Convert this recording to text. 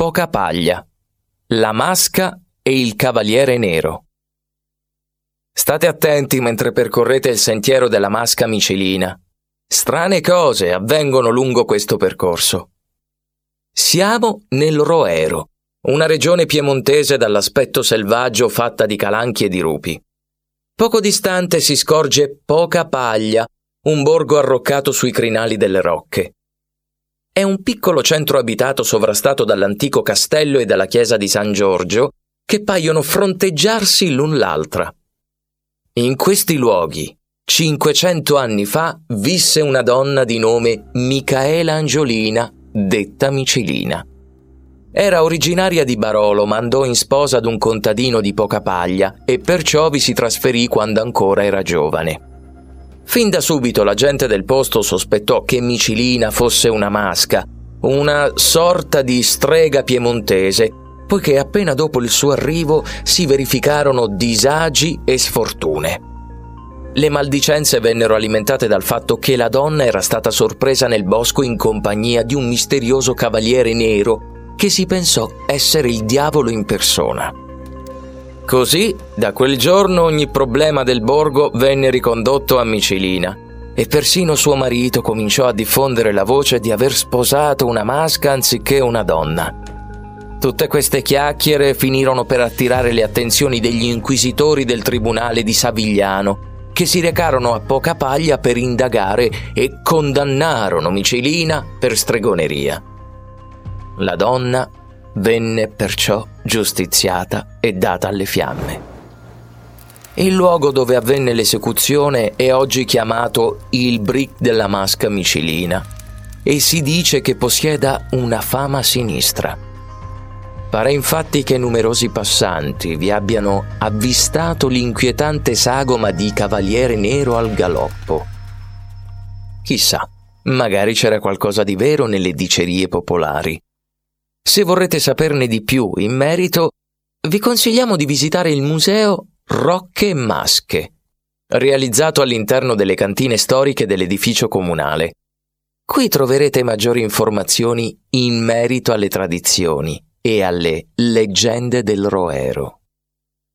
Poca paglia, la masca e il cavaliere nero. State attenti mentre percorrete il sentiero della masca micilina. Strane cose avvengono lungo questo percorso. Siamo nel Roero, una regione piemontese dall'aspetto selvaggio fatta di calanchi e di rupi. Poco distante si scorge Poca Paglia, un borgo arroccato sui crinali delle rocche. È un piccolo centro abitato sovrastato dall'antico castello e dalla chiesa di San Giorgio, che paiono fronteggiarsi l'un l'altra. In questi luoghi, 500 anni fa, visse una donna di nome Micaela Angiolina, detta Micilina. Era originaria di Barolo, ma andò in sposa ad un contadino di poca paglia e perciò vi si trasferì quando ancora era giovane. Fin da subito la gente del posto sospettò che Micilina fosse una masca, una sorta di strega piemontese, poiché appena dopo il suo arrivo si verificarono disagi e sfortune. Le maldicenze vennero alimentate dal fatto che la donna era stata sorpresa nel bosco in compagnia di un misterioso cavaliere nero che si pensò essere il diavolo in persona. Così, da quel giorno ogni problema del borgo venne ricondotto a Micilina e persino suo marito cominciò a diffondere la voce di aver sposato una masca anziché una donna. Tutte queste chiacchiere finirono per attirare le attenzioni degli inquisitori del tribunale di Savigliano, che si recarono a poca paglia per indagare e condannarono Micilina per stregoneria. La donna venne perciò giustiziata e data alle fiamme. Il luogo dove avvenne l'esecuzione è oggi chiamato il Brick della Masca Micilina e si dice che possieda una fama sinistra. Pare infatti che numerosi passanti vi abbiano avvistato l'inquietante sagoma di Cavaliere Nero al galoppo. Chissà, magari c'era qualcosa di vero nelle dicerie popolari se vorrete saperne di più in merito, vi consigliamo di visitare il museo Rocche e Masche, realizzato all'interno delle cantine storiche dell'edificio comunale. Qui troverete maggiori informazioni in merito alle tradizioni e alle leggende del Roero.